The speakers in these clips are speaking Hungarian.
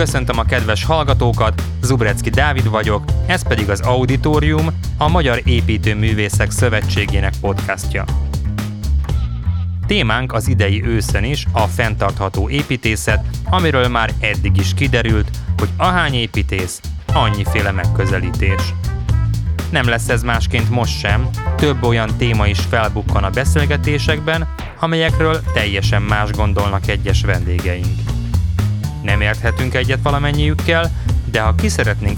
Köszöntöm a kedves hallgatókat, Zubrecki Dávid vagyok, ez pedig az Auditorium, a Magyar Építőművészek Szövetségének podcastja. Témánk az idei őszön is a fenntartható építészet, amiről már eddig is kiderült, hogy ahány építész, annyiféle megközelítés. Nem lesz ez másként most sem, több olyan téma is felbukkan a beszélgetésekben, amelyekről teljesen más gondolnak egyes vendégeink. Nem érthetünk egyet valamennyiükkel, de ha ki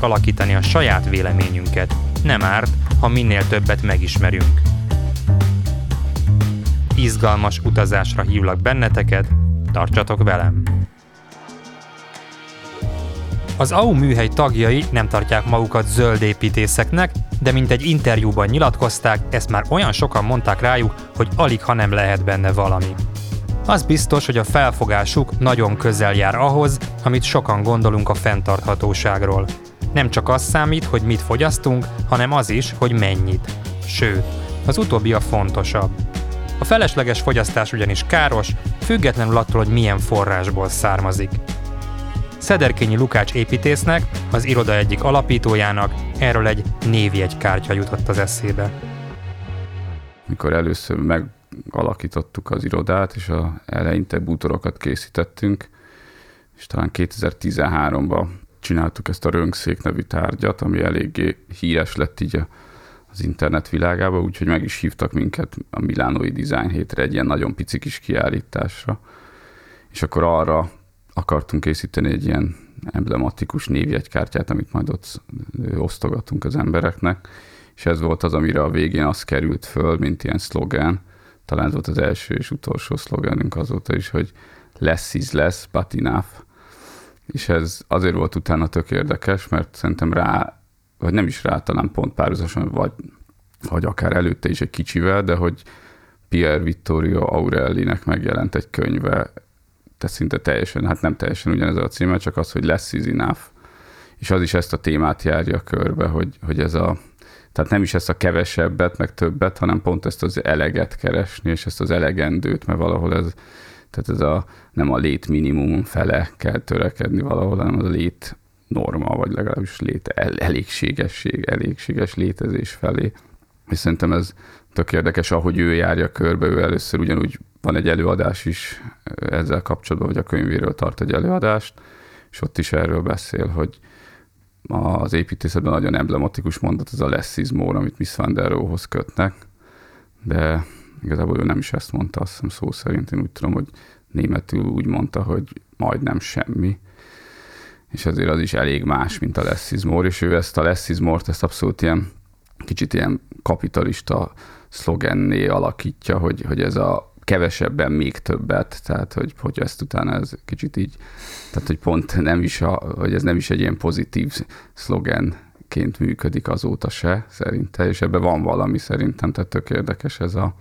alakítani a saját véleményünket, nem árt, ha minél többet megismerünk. Izgalmas utazásra hívlak benneteket, tartsatok velem! Az AU műhely tagjai nem tartják magukat zöld építészeknek, de mint egy interjúban nyilatkozták, ezt már olyan sokan mondták rájuk, hogy alig ha nem lehet benne valami. Az biztos, hogy a felfogásuk nagyon közel jár ahhoz, amit sokan gondolunk a fenntarthatóságról. Nem csak az számít, hogy mit fogyasztunk, hanem az is, hogy mennyit. Sőt, az utóbbi a fontosabb. A felesleges fogyasztás ugyanis káros, függetlenül attól, hogy milyen forrásból származik. Szederkényi Lukács építésznek, az iroda egyik alapítójának erről egy névjegykártya jutott az eszébe. Mikor először megalakítottuk az irodát, és a eleinte bútorokat készítettünk, és talán 2013-ban csináltuk ezt a röngszék nevű tárgyat, ami eléggé híres lett így az internet világába, úgyhogy meg is hívtak minket a Milánói Design hétre egy ilyen nagyon pici kis kiállításra. És akkor arra akartunk készíteni egy ilyen emblematikus névjegykártyát, amit majd ott osztogatunk az embereknek, és ez volt az, amire a végén az került föl, mint ilyen szlogen. Talán ez volt az első és utolsó szlogenünk azóta is, hogy less is less, but enough. És ez azért volt utána tök érdekes, mert szerintem rá, vagy nem is rá, talán pont párhuzamosan, vagy, vagy akár előtte is egy kicsivel, de hogy Pierre Vittorio Aurellinek megjelent egy könyve tehát szinte teljesen, hát nem teljesen ugyanez a címe, csak az, hogy less is enough. És az is ezt a témát járja körbe, hogy, hogy ez a, tehát nem is ezt a kevesebbet, meg többet, hanem pont ezt az eleget keresni, és ezt az elegendőt, mert valahol ez, tehát ez a, nem a lét minimum fele kell törekedni valahol, hanem az a lét norma, vagy legalábbis lét el, elégségesség, elégséges létezés felé. És szerintem ez tök érdekes, ahogy ő járja körbe, ő először ugyanúgy van egy előadás is ezzel kapcsolatban, hogy a könyvéről tart egy előadást, és ott is erről beszél, hogy az építészetben nagyon emblematikus mondat az a less is more, amit Miss Van der Rohe-hoz kötnek, de igazából ő nem is ezt mondta, azt hiszem szó szerint, én úgy tudom, hogy németül úgy mondta, hogy majdnem semmi, és azért az is elég más, mint a less is more, és ő ezt a less is more-t, ezt abszolút ilyen kicsit ilyen kapitalista szlogenné alakítja, hogy, hogy ez a kevesebben még többet, tehát hogy, hogy ezt utána ez kicsit így, tehát hogy pont nem is, a, hogy ez nem is egy ilyen pozitív szlogenként működik azóta se, szerintem, és ebben van valami szerintem, tehát tök érdekes ez a,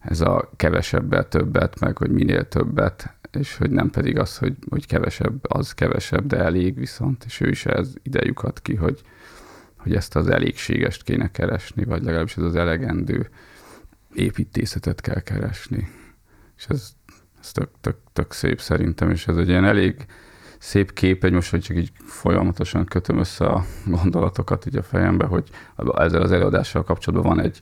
ez a kevesebbet, többet, meg hogy minél többet, és hogy nem pedig az, hogy, hogy kevesebb, az kevesebb, de elég viszont, és ő is ez idejükat ki, hogy, hogy ezt az elégségest kéne keresni, vagy legalábbis ez az elegendő építészetet kell keresni. És ez, ez tök, tök, tök szép szerintem, és ez egy ilyen elég szép kép, egy most, hogy csak így folyamatosan kötöm össze a gondolatokat így a fejembe, hogy ezzel az előadással kapcsolatban van egy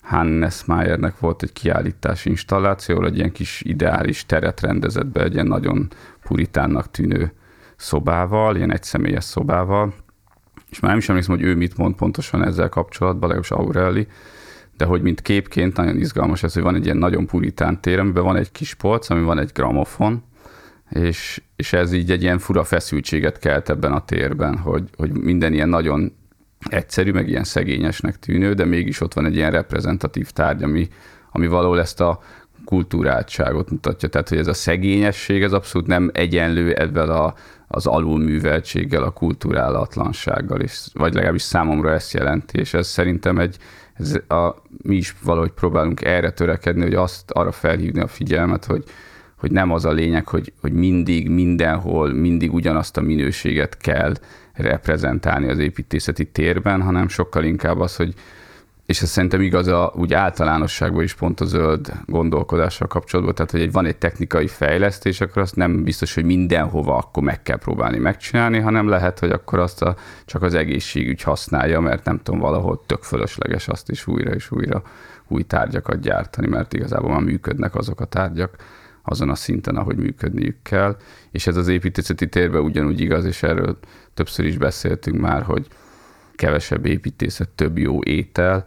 Hannes Mayernek volt egy kiállítási installáció, egy ilyen kis ideális teret rendezett be, egy ilyen nagyon puritánnak tűnő szobával, ilyen egyszemélyes szobával, és már nem is emlékszem, hogy ő mit mond pontosan ezzel kapcsolatban, legalábbis Aureli, de hogy mint képként nagyon izgalmas ez, hogy van egy ilyen nagyon puritán tér, amiben van egy kis polc, ami van egy gramofon, és, és ez így egy ilyen fura feszültséget kelt ebben a térben, hogy, hogy minden ilyen nagyon egyszerű, meg ilyen szegényesnek tűnő, de mégis ott van egy ilyen reprezentatív tárgy, ami, ami valahol ezt a kultúráltságot mutatja. Tehát, hogy ez a szegényesség, ez abszolút nem egyenlő ebben a, az alulműveltséggel, a kulturálatlansággal, és, vagy legalábbis számomra ezt jelenti, és ez szerintem egy, ez a, mi is valahogy próbálunk erre törekedni, hogy azt arra felhívni a figyelmet, hogy, hogy nem az a lényeg, hogy, hogy mindig, mindenhol, mindig ugyanazt a minőséget kell reprezentálni az építészeti térben, hanem sokkal inkább az, hogy és ez szerintem igaz a, úgy általánosságban is pont a zöld gondolkodással kapcsolatban, tehát hogy van egy technikai fejlesztés, akkor azt nem biztos, hogy mindenhova akkor meg kell próbálni megcsinálni, hanem lehet, hogy akkor azt a, csak az egészségügy használja, mert nem tudom, valahol tök fölösleges azt is újra és újra új tárgyakat gyártani, mert igazából már működnek azok a tárgyak azon a szinten, ahogy működniük kell. És ez az építészeti térben ugyanúgy igaz, és erről többször is beszéltünk már, hogy kevesebb építészet, több jó étel,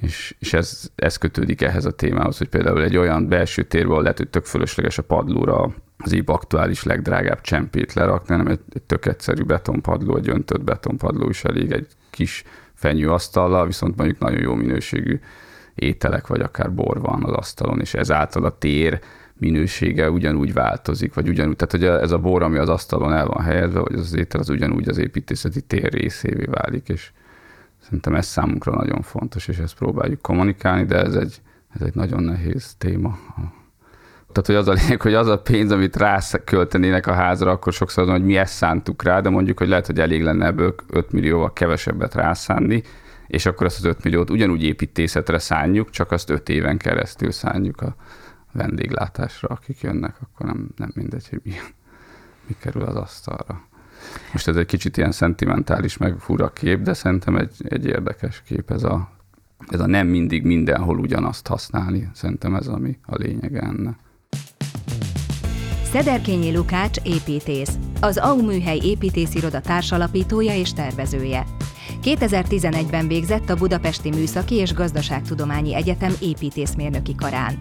és, és ez, ez kötődik ehhez a témához, hogy például egy olyan belső térben, lehet, hogy tök fölösleges a padlóra az épp aktuális legdrágább csempét lerakni, hanem egy, egy tök egyszerű betonpadló, egy öntött betonpadló is elég, egy kis fenyőasztallal, viszont mondjuk nagyon jó minőségű ételek, vagy akár bor van az asztalon, és ezáltal a tér minősége ugyanúgy változik, vagy ugyanúgy, tehát hogy ez a bor, ami az asztalon el van helyezve, vagy az étel, az ugyanúgy az építészeti tér részévé válik, és szerintem ez számunkra nagyon fontos, és ezt próbáljuk kommunikálni, de ez egy, ez egy nagyon nehéz téma. Tehát, hogy az a lényeg, hogy az a pénz, amit ráköltenének a házra, akkor sokszor azon, hogy mi ezt szántuk rá, de mondjuk, hogy lehet, hogy elég lenne ebből 5 millióval kevesebbet rászánni, és akkor azt az 5 milliót ugyanúgy építészetre szánjuk, csak azt 5 éven keresztül szánjuk a vendéglátásra, akik jönnek, akkor nem, nem mindegy, hogy mi, mi kerül az asztalra. Most ez egy kicsit ilyen szentimentális, meg fura kép, de szerintem egy, egy érdekes kép ez a, ez a nem mindig mindenhol ugyanazt használni. Szerintem ez ami a lényege ennek. Szederkényi Lukács építész, az AU műhely építésziroda társalapítója és tervezője. 2011-ben végzett a Budapesti Műszaki és Gazdaságtudományi Egyetem építészmérnöki karán.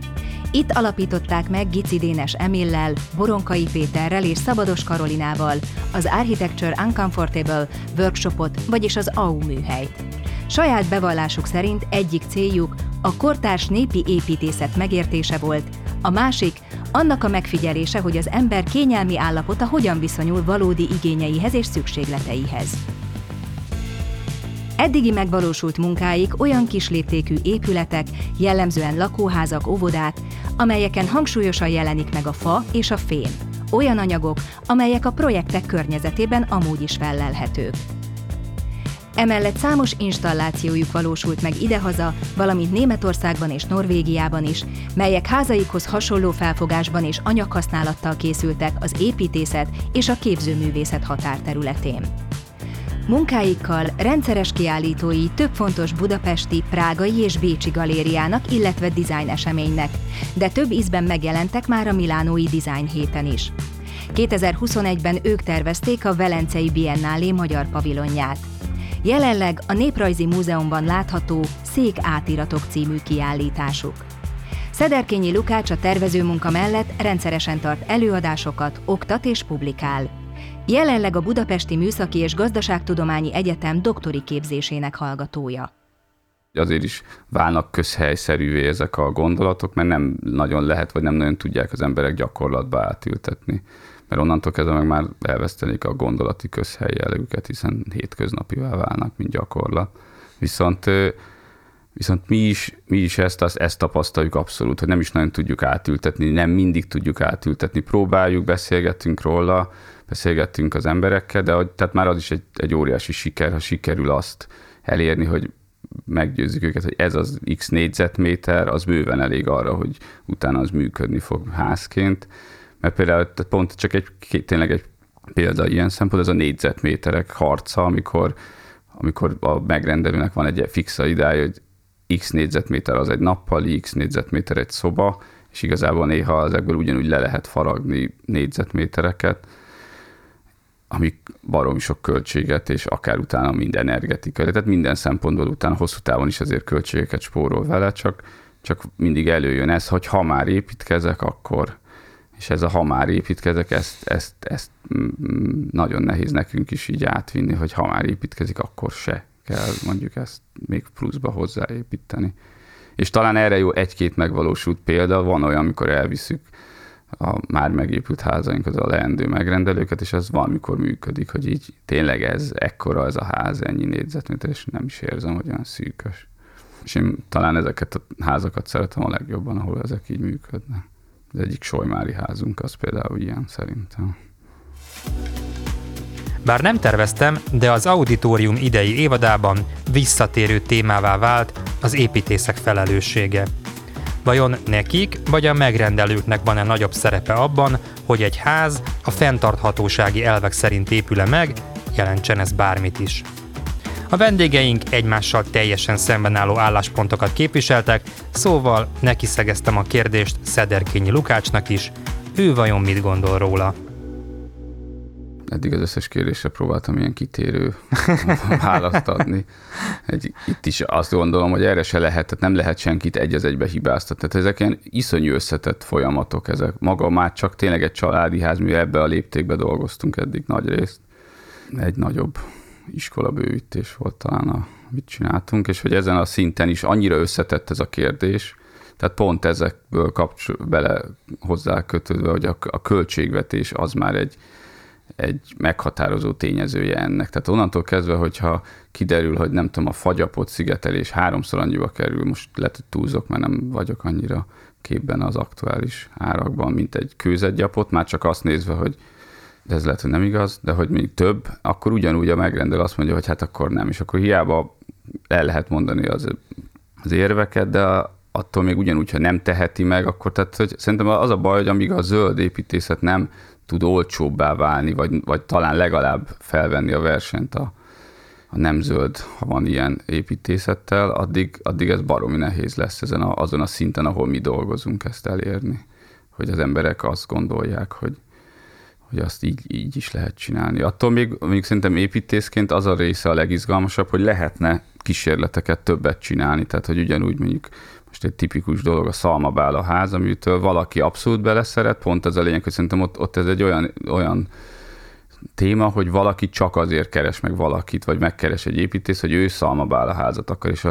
Itt alapították meg Gici Emillel, Boronkai Péterrel és Szabados Karolinával az Architecture Uncomfortable workshopot, vagyis az AU műhelyt. Saját bevallásuk szerint egyik céljuk a kortárs népi építészet megértése volt, a másik annak a megfigyelése, hogy az ember kényelmi állapota hogyan viszonyul valódi igényeihez és szükségleteihez. Eddigi megvalósult munkáik olyan kisléptékű épületek, jellemzően lakóházak, óvodák, amelyeken hangsúlyosan jelenik meg a fa és a fém. Olyan anyagok, amelyek a projektek környezetében amúgy is fellelhetők. Emellett számos installációjuk valósult meg idehaza, valamint Németországban és Norvégiában is, melyek házaikhoz hasonló felfogásban és anyaghasználattal készültek az építészet és a képzőművészet határterületén. Munkáikkal rendszeres kiállítói több fontos budapesti, prágai és bécsi galériának, illetve design eseménynek, de több ízben megjelentek már a Milánói Design héten is. 2021-ben ők tervezték a Velencei Biennálé magyar pavilonját. Jelenleg a Néprajzi Múzeumban látható Szék átiratok című kiállításuk. Szederkényi Lukács a tervezőmunka mellett rendszeresen tart előadásokat, oktat és publikál. Jelenleg a Budapesti Műszaki és Gazdaságtudományi Egyetem doktori képzésének hallgatója. Azért is válnak közhelyszerűvé ezek a gondolatok, mert nem nagyon lehet, vagy nem nagyon tudják az emberek gyakorlatba átültetni. Mert onnantól kezdve meg már elvesztenék a gondolati közhely jellegüket, hiszen hétköznapivá válnak, mint gyakorlat. Viszont Viszont mi is, mi is ezt, azt, ezt tapasztaljuk abszolút, hogy nem is nagyon tudjuk átültetni, nem mindig tudjuk átültetni. Próbáljuk, beszélgetünk róla, beszélgettünk az emberekkel, de tehát már az is egy, egy óriási siker, ha sikerül azt elérni, hogy meggyőzzük őket, hogy ez az x négyzetméter, az bőven elég arra, hogy utána az működni fog házként. Mert például pont csak egy, tényleg egy példa ilyen szempont, ez a négyzetméterek harca, amikor, amikor a megrendelőnek van egy fix idája, hogy x négyzetméter az egy nappali, x négyzetméter egy szoba, és igazából néha ezekből ugyanúgy le lehet faragni négyzetmétereket, amik baromi sok költséget, és akár utána minden energetikai, tehát minden szempontból utána hosszú távon is azért költségeket spórol vele, csak, csak mindig előjön ez, hogy ha már építkezek, akkor, és ez a ha már építkezek, ezt, ezt, ezt mm, nagyon nehéz nekünk is így átvinni, hogy ha már építkezik, akkor se kell mondjuk ezt még pluszba hozzáépíteni. És talán erre jó egy-két megvalósult példa, van olyan, amikor elviszük a már megépült házainkhoz a leendő megrendelőket, és ez valamikor működik, hogy így tényleg ez ekkora ez a ház, ennyi négyzetméter, és nem is érzem, hogy olyan szűkös. És én talán ezeket a házakat szeretem a legjobban, ahol ezek így működnek. Az egyik solymári házunk az például ilyen szerintem. Bár nem terveztem, de az auditorium idei évadában visszatérő témává vált az építészek felelőssége. Vajon nekik vagy a megrendelőknek van-e nagyobb szerepe abban, hogy egy ház a fenntarthatósági elvek szerint épül-e meg, jelentsen ez bármit is. A vendégeink egymással teljesen szemben álló álláspontokat képviseltek, szóval neki szegeztem a kérdést Szederkényi Lukácsnak is, ő vajon mit gondol róla. Eddig az összes kérdésre próbáltam ilyen kitérő választ adni. Egy, itt is azt gondolom, hogy erre se lehet, tehát nem lehet senkit egy az egybe hibáztatni. Tehát ezek ilyen iszonyú összetett folyamatok, ezek maga már csak tényleg egy családi ház, mi ebbe a léptékbe dolgoztunk eddig nagy részt. Egy nagyobb iskola bővítés volt talán, a, mit csináltunk, és hogy ezen a szinten is annyira összetett ez a kérdés, tehát pont ezekből kapcsol, bele hozzá kötődve, hogy a, a költségvetés az már egy, egy meghatározó tényezője ennek. Tehát onnantól kezdve, hogyha kiderül, hogy nem tudom, a fagyapot szigetelés háromszor annyiba kerül, most lehet, hogy túlzok, mert nem vagyok annyira képben az aktuális árakban, mint egy kőzetgyapot, már csak azt nézve, hogy de ez lehet, hogy nem igaz, de hogy még több, akkor ugyanúgy a megrendelő azt mondja, hogy hát akkor nem, és akkor hiába el lehet mondani az, az érveket, de attól még ugyanúgy, ha nem teheti meg, akkor tehát, hogy szerintem az a baj, hogy amíg a zöld építészet nem tud olcsóbbá válni, vagy, vagy talán legalább felvenni a versenyt a, a nem zöld, ha van ilyen építészettel, addig, addig ez baromi nehéz lesz ezen a, azon a szinten, ahol mi dolgozunk ezt elérni. Hogy az emberek azt gondolják, hogy, hogy azt így, így is lehet csinálni. Attól még, még szerintem építészként az a része a legizgalmasabb, hogy lehetne kísérleteket többet csinálni, tehát hogy ugyanúgy mondjuk most egy tipikus dolog a szalmabála ház, amitől valaki abszolút beleszeret, pont ez a lényeg, hogy szerintem ott, ott ez egy olyan, olyan téma, hogy valaki csak azért keres meg valakit, vagy megkeres egy építész, hogy ő szalmabála házat akar, és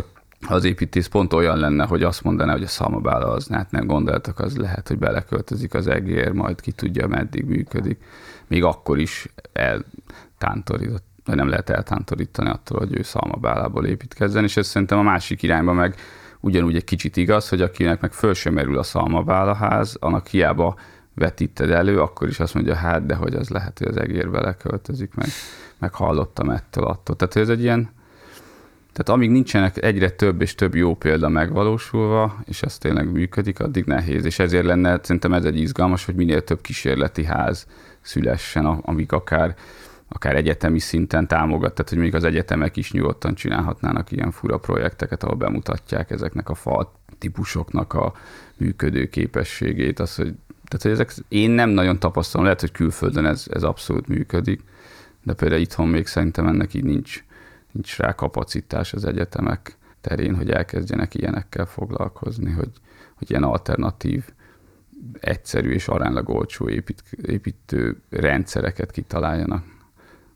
az építész pont olyan lenne, hogy azt mondaná, hogy a szalmabála az, hát nem gondoltak, az lehet, hogy beleköltözik az egér, majd ki tudja, meddig működik. Még akkor is eltántorított, vagy nem lehet eltántorítani attól, hogy ő szalmabálából építkezzen, és ez szerintem a másik irányba meg ugyanúgy egy kicsit igaz, hogy akinek meg föl sem merül a szalmabálaház, annak hiába vetíted elő, akkor is azt mondja, hát de hogy az lehet, hogy az egér beleköltözik, meg, meg hallottam ettől attól. Tehát ez egy ilyen, tehát amíg nincsenek egyre több és több jó példa megvalósulva, és ez tényleg működik, addig nehéz. És ezért lenne, szerintem ez egy izgalmas, hogy minél több kísérleti ház szülessen, amik akár akár egyetemi szinten támogat, tehát hogy még az egyetemek is nyugodtan csinálhatnának ilyen fura projekteket, ahol bemutatják ezeknek a fal típusoknak a működő képességét, az, hogy, tehát, hogy ezek, én nem nagyon tapasztalom, lehet, hogy külföldön ez, ez abszolút működik, de például itthon még szerintem ennek így nincs, nincs rá kapacitás az egyetemek terén, hogy elkezdjenek ilyenekkel foglalkozni, hogy, hogy ilyen alternatív, egyszerű és aránylag olcsó épít, építő rendszereket kitaláljanak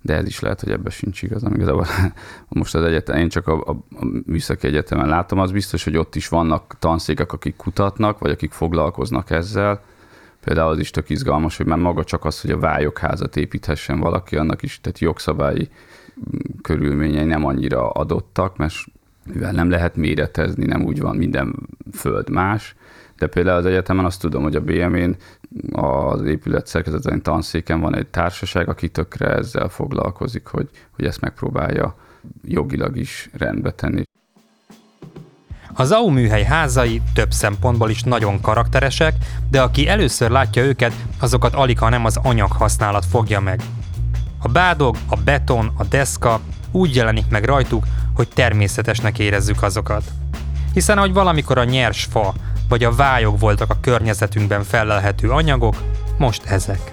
de ez is lehet, hogy ebben sincs igazam. Igazából most az egyetem, én csak a, a, a műszaki egyetemen látom, az biztos, hogy ott is vannak tanszékek, akik kutatnak, vagy akik foglalkoznak ezzel. Például az is tök izgalmas, hogy már maga csak az, hogy a vályokházat építhessen valaki, annak is tehát jogszabályi mm, körülményei nem annyira adottak, mert mivel nem lehet méretezni, nem úgy van minden föld más, de például az egyetemen azt tudom, hogy a BM-én az épület szerkezetén tanszéken van egy társaság, aki tökre ezzel foglalkozik, hogy, hogy ezt megpróbálja jogilag is rendbe tenni. Az AU műhely házai több szempontból is nagyon karakteresek, de aki először látja őket, azokat alig, ha nem az anyaghasználat fogja meg. A bádog, a beton, a deszka úgy jelenik meg rajtuk, hogy természetesnek érezzük azokat. Hiszen ahogy valamikor a nyers fa vagy a vályok voltak a környezetünkben felelhető anyagok, most ezek.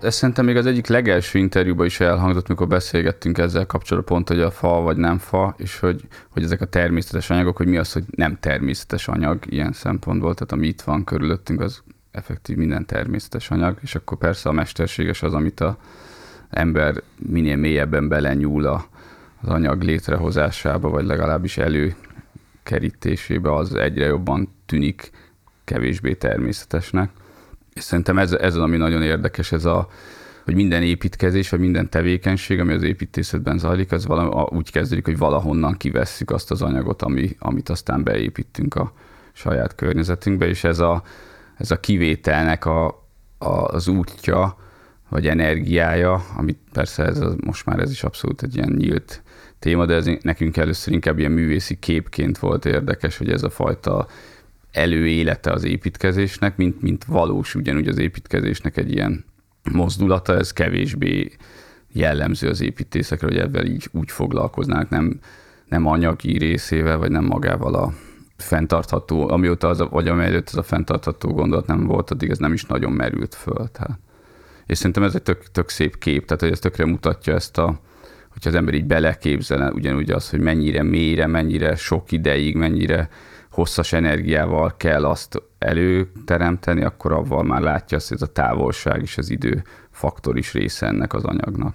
Ez szerintem még az egyik legelső interjúban is elhangzott, mikor beszélgettünk ezzel kapcsolatban pont, hogy a fa vagy nem fa, és hogy, hogy ezek a természetes anyagok, hogy mi az, hogy nem természetes anyag ilyen szempontból, tehát ami itt van körülöttünk, az effektív minden természetes anyag, és akkor persze a mesterséges az, amit a ember minél mélyebben belenyúl a, az anyag létrehozásába, vagy legalábbis elő kerítésébe az egyre jobban tűnik kevésbé természetesnek. És szerintem ez, ez az, ami nagyon érdekes, ez a, hogy minden építkezés, vagy minden tevékenység, ami az építészetben zajlik, az valami, úgy kezdődik, hogy valahonnan kivesszük azt az anyagot, ami, amit aztán beépítünk a saját környezetünkbe, és ez a, ez a kivételnek a, a, az útja, vagy energiája, amit persze ez a, most már ez is abszolút egy ilyen nyílt téma, de ez nekünk először inkább ilyen művészi képként volt érdekes, hogy ez a fajta előélete az építkezésnek, mint, mint valós ugyanúgy az építkezésnek egy ilyen mozdulata, ez kevésbé jellemző az építészekre, hogy ebben így úgy foglalkoznánk, nem, nem anyagi részével, vagy nem magával a fenntartható, amióta az, a, vagy amelyet ez a fenntartható gondolat nem volt, addig ez nem is nagyon merült föl. Tehát. És szerintem ez egy tök, tök szép kép, tehát hogy ez tökre mutatja ezt a, hogyha az ember így beleképzel, ugyanúgy az, hogy mennyire mélyre, mennyire sok ideig, mennyire hosszas energiával kell azt előteremteni, akkor avval már látja azt, hogy ez a távolság és az idő faktor is része ennek az anyagnak.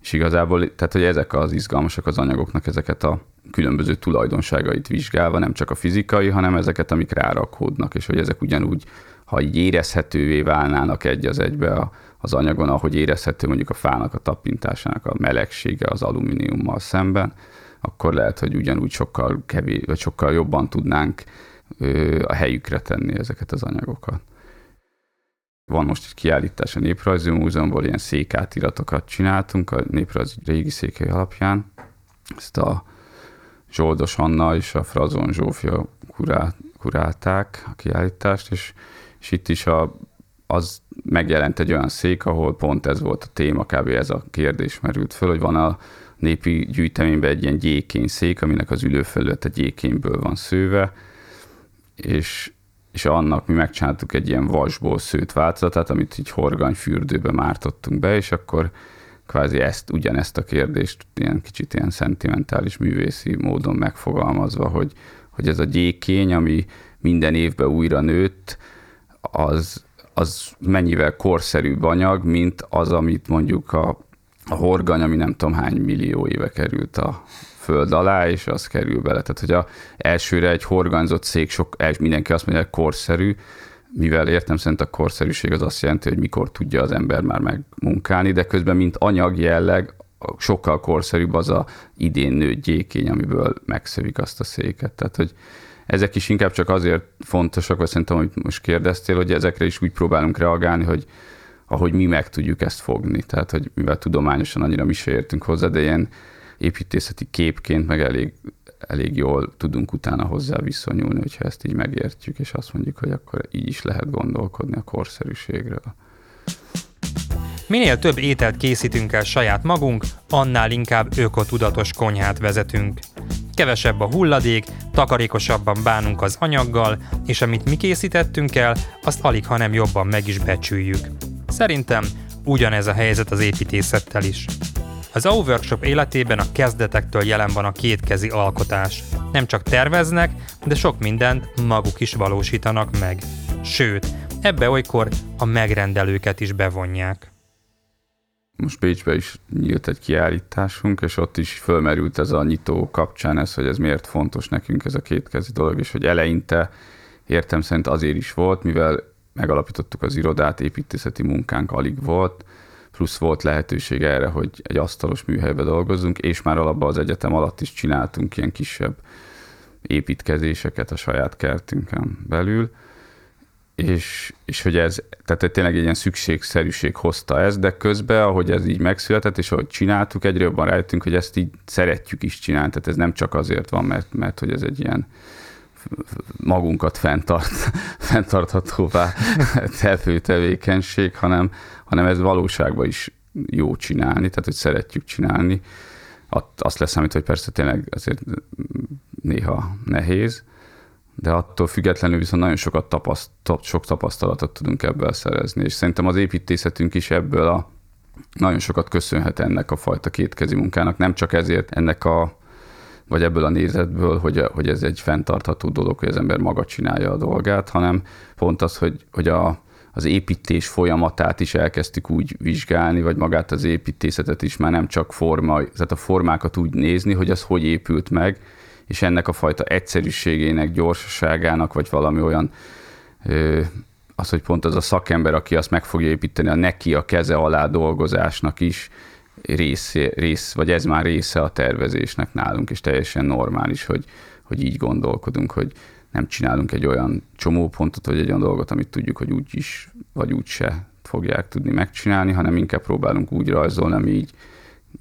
És igazából, tehát hogy ezek az izgalmasak az anyagoknak, ezeket a különböző tulajdonságait vizsgálva, nem csak a fizikai, hanem ezeket, amik rárakódnak, és hogy ezek ugyanúgy, ha így érezhetővé válnának egy az egybe a, az anyagon, ahogy érezhető mondjuk a fának a tapintásának a melegsége az alumíniummal szemben, akkor lehet, hogy ugyanúgy sokkal kevés, vagy sokkal jobban tudnánk a helyükre tenni ezeket az anyagokat. Van most egy kiállítás a Néprajzi Múzeumból, ilyen székátiratokat csináltunk a néprajzi régi székely alapján. Ezt a Zsoldos Anna és a Frazon Zsófia kurál, kurálták a kiállítást, és, és itt is a, az megjelent egy olyan szék, ahol pont ez volt a téma, kb. ez a kérdés merült föl, hogy van a népi gyűjteményben egy ilyen gyékény szék, aminek az ülőfelülete gyékényből van szőve, és, és annak mi megcsináltuk egy ilyen vasból szőtt változatát, amit így horganyfürdőbe mártottunk be, és akkor kvázi ezt, ugyanezt a kérdést ilyen kicsit ilyen szentimentális művészi módon megfogalmazva, hogy, hogy ez a gyékény, ami minden évben újra nőtt, az, az mennyivel korszerűbb anyag, mint az, amit mondjuk a, a horgany, ami nem tudom hány millió éve került a föld alá, és az kerül bele. Tehát, hogy a elsőre egy horganyzott szék, sok, mindenki azt mondja, hogy korszerű, mivel értem szerint a korszerűség az azt jelenti, hogy mikor tudja az ember már megmunkálni, de közben mint anyag jelleg sokkal korszerűbb az a idén nőtt gyékény, amiből megszövik azt a széket. Tehát, hogy ezek is inkább csak azért fontosak, vagy szerintem, hogy most kérdeztél, hogy ezekre is úgy próbálunk reagálni, hogy ahogy mi meg tudjuk ezt fogni. Tehát, hogy mivel tudományosan annyira mi se értünk hozzá, de ilyen építészeti képként meg elég elég jól tudunk utána hozzá viszonyulni, hogyha ezt így megértjük, és azt mondjuk, hogy akkor így is lehet gondolkodni a korszerűségről. Minél több ételt készítünk el saját magunk, annál inkább ökotudatos konyhát vezetünk. Kevesebb a hulladék, takarékosabban bánunk az anyaggal, és amit mi készítettünk el, azt alig, ha nem jobban meg is becsüljük. Szerintem ugyanez a helyzet az építészettel is. Az A Workshop életében a kezdetektől jelen van a kétkezi alkotás. Nem csak terveznek, de sok mindent maguk is valósítanak meg. Sőt, ebbe olykor a megrendelőket is bevonják. Most Bécsbe is nyílt egy kiállításunk, és ott is fölmerült ez a nyitó kapcsán ez, hogy ez miért fontos nekünk ez a kétkezi dolog, és hogy eleinte értem szerint azért is volt, mivel megalapítottuk az irodát, építészeti munkánk alig volt, plusz volt lehetőség erre, hogy egy asztalos műhelybe dolgozzunk, és már alapban az egyetem alatt is csináltunk ilyen kisebb építkezéseket a saját kertünkön belül, és, és hogy ez, tehát tényleg egy ilyen szükségszerűség hozta ez, de közben, ahogy ez így megszületett, és ahogy csináltuk, egyre jobban rájöttünk, hogy ezt így szeretjük is csinálni, tehát ez nem csak azért van, mert, mert hogy ez egy ilyen magunkat fenntart, fenntarthatóvá tevő tevékenység, hanem, hanem ez valóságban is jó csinálni, tehát hogy szeretjük csinálni. Azt leszámít, hogy persze tényleg azért néha nehéz, de attól függetlenül viszont nagyon sokat tapaszt, sok tapasztalatot tudunk ebből szerezni, és szerintem az építészetünk is ebből a nagyon sokat köszönhet ennek a fajta kétkezi munkának, nem csak ezért ennek a vagy ebből a nézetből, hogy, hogy ez egy fenntartható dolog, hogy az ember maga csinálja a dolgát, hanem pont az, hogy, hogy a, az építés folyamatát is elkezdtük úgy vizsgálni, vagy magát az építészetet is már nem csak forma, tehát a formákat úgy nézni, hogy az hogy épült meg, és ennek a fajta egyszerűségének, gyorsaságának, vagy valami olyan az, hogy pont az a szakember, aki azt meg fogja építeni, a neki a keze alá dolgozásnak is rész, rész, vagy ez már része a tervezésnek nálunk, és teljesen normális, hogy, hogy így gondolkodunk, hogy nem csinálunk egy olyan csomópontot, vagy egy olyan dolgot, amit tudjuk, hogy úgy is, vagy úgy se fogják tudni megcsinálni, hanem inkább próbálunk úgy rajzolni, ami így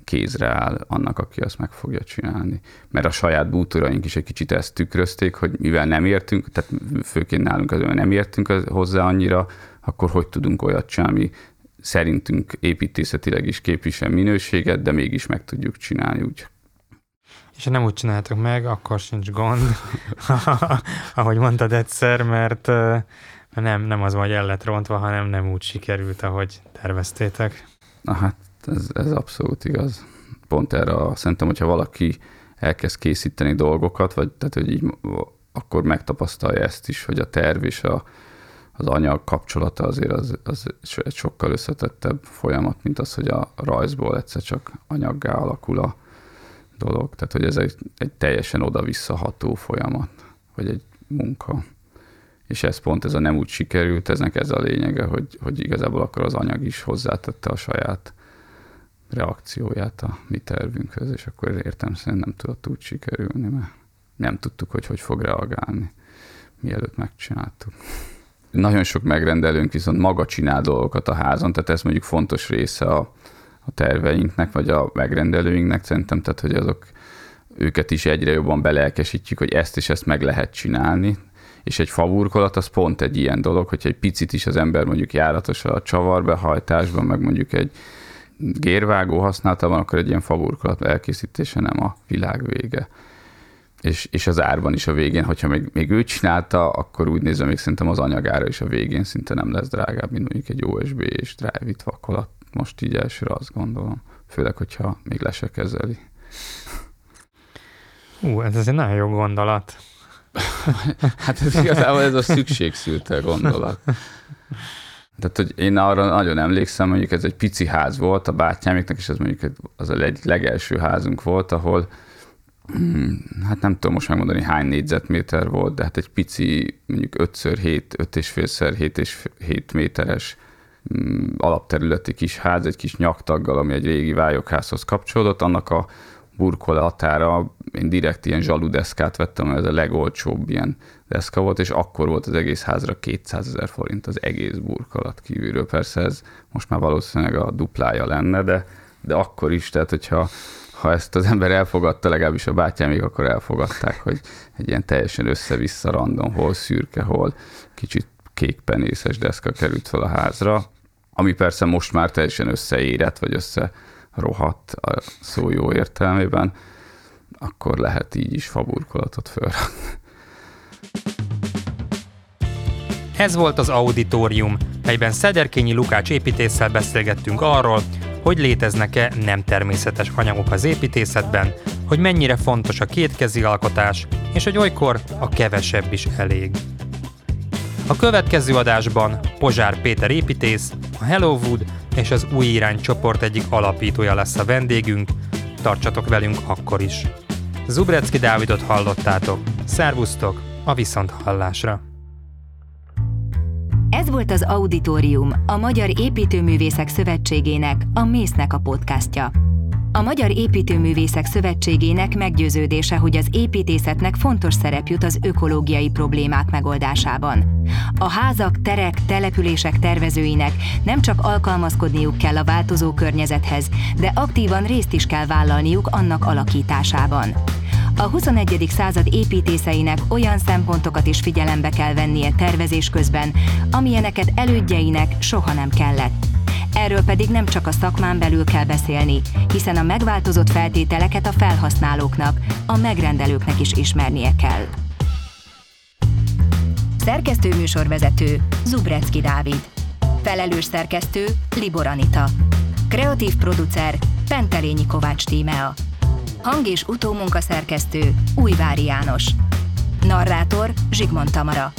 kézre áll annak, aki azt meg fogja csinálni. Mert a saját bútoraink is egy kicsit ezt tükrözték, hogy mivel nem értünk, tehát főként nálunk azért nem értünk hozzá annyira, akkor hogy tudunk olyat csinálni, szerintünk építészetileg is képvisel minőséget, de mégis meg tudjuk csinálni úgy. És ha nem úgy csináltok meg, akkor sincs gond, ahogy mondtad egyszer, mert nem, nem az, hogy el lett rontva, hanem nem úgy sikerült, ahogy terveztétek. Na hát ez, ez abszolút igaz. Pont erre szerintem, hogyha valaki elkezd készíteni dolgokat, vagy tehát, hogy így, akkor megtapasztalja ezt is, hogy a terv és a, az anyag kapcsolata azért az, az egy sokkal összetettebb folyamat, mint az, hogy a rajzból egyszer csak anyaggá alakul a dolog. Tehát, hogy ez egy, egy teljesen oda-visszaható folyamat, vagy egy munka. És ez pont ez a nem úgy sikerült, eznek ez a lényege, hogy, hogy igazából akkor az anyag is hozzátette a saját reakcióját a mi tervünkhöz, és akkor értem szerint nem tudott úgy sikerülni, mert nem tudtuk, hogy hogy fog reagálni, mielőtt megcsináltuk. Nagyon sok megrendelőnk viszont maga csinál dolgokat a házon, tehát ez mondjuk fontos része a, a terveinknek, vagy a megrendelőinknek szerintem, tehát hogy azok őket is egyre jobban belelkesítjük, hogy ezt és ezt meg lehet csinálni, és egy faburkolat az pont egy ilyen dolog, hogyha egy picit is az ember mondjuk járatos a csavarbehajtásban, meg mondjuk egy gérvágó használta van, akkor egy ilyen faburkolat elkészítése nem a világ vége. És, és az árban is a végén, hogyha még, még ő csinálta, akkor úgy nézem, még szerintem az anyagára is a végén szinte nem lesz drágább, mint mondjuk egy USB és Drive-it vakolat. Most így elsőre azt gondolom. Főleg, hogyha még le se kezeli. Ú, ez egy nagyon jó gondolat. hát ez igazából ez a szükségszülte gondolat. Tehát, hogy én arra nagyon emlékszem, mondjuk ez egy pici ház volt a bátyámiknak, és ez mondjuk az a legelső házunk volt, ahol hmm, hát nem tudom most megmondani hány négyzetméter volt, de hát egy pici, mondjuk 5x7, 5,5x 7 és 7 méteres hmm, alapterületi kis ház, egy kis nyaktaggal, ami egy régi vályokházhoz kapcsolódott, annak a burkolatára én direkt ilyen zsaludeszkát vettem, ez a legolcsóbb ilyen deszka volt, és akkor volt az egész házra 200 ezer forint az egész burkolat kívülről. Persze ez most már valószínűleg a duplája lenne, de, de akkor is, tehát hogyha ha ezt az ember elfogadta, legalábbis a bátyámig, akkor elfogadták, hogy egy ilyen teljesen össze-vissza random, hol szürke, hol kicsit kékpenészes deszka került fel a házra, ami persze most már teljesen összeérett, vagy össze rohadt a szó jó értelmében, akkor lehet így is faburkolatot fölrakni. Ez volt az Auditorium, melyben Szederkényi Lukács építésszel beszélgettünk arról, hogy léteznek-e nem természetes anyagok az építészetben, hogy mennyire fontos a kétkezi alkotás, és hogy olykor a kevesebb is elég. A következő adásban Pozsár Péter építész, a Hello Wood és az Új Irány csoport egyik alapítója lesz a vendégünk, tartsatok velünk akkor is. Zubrecki Dávidot hallottátok, szervusztok, a hallásra. Ez volt az Auditorium, a Magyar Építőművészek Szövetségének, a Mésznek a podcastja. A Magyar Építőművészek Szövetségének meggyőződése, hogy az építészetnek fontos szerep jut az ökológiai problémák megoldásában. A házak, terek, települések tervezőinek nem csak alkalmazkodniuk kell a változó környezethez, de aktívan részt is kell vállalniuk annak alakításában. A 21. század építészeinek olyan szempontokat is figyelembe kell vennie tervezés közben, amilyeneket elődjeinek soha nem kellett. Erről pedig nem csak a szakmán belül kell beszélni, hiszen a megváltozott feltételeket a felhasználóknak, a megrendelőknek is ismernie kell. Szerkesztő műsorvezető Zubrecki Dávid. Felelős szerkesztő Libor Anita. Kreatív producer Pentelényi Kovács Tímea. Hang- és utómunkaszerkesztő Újvári János. Narrátor Zsigmond Tamara.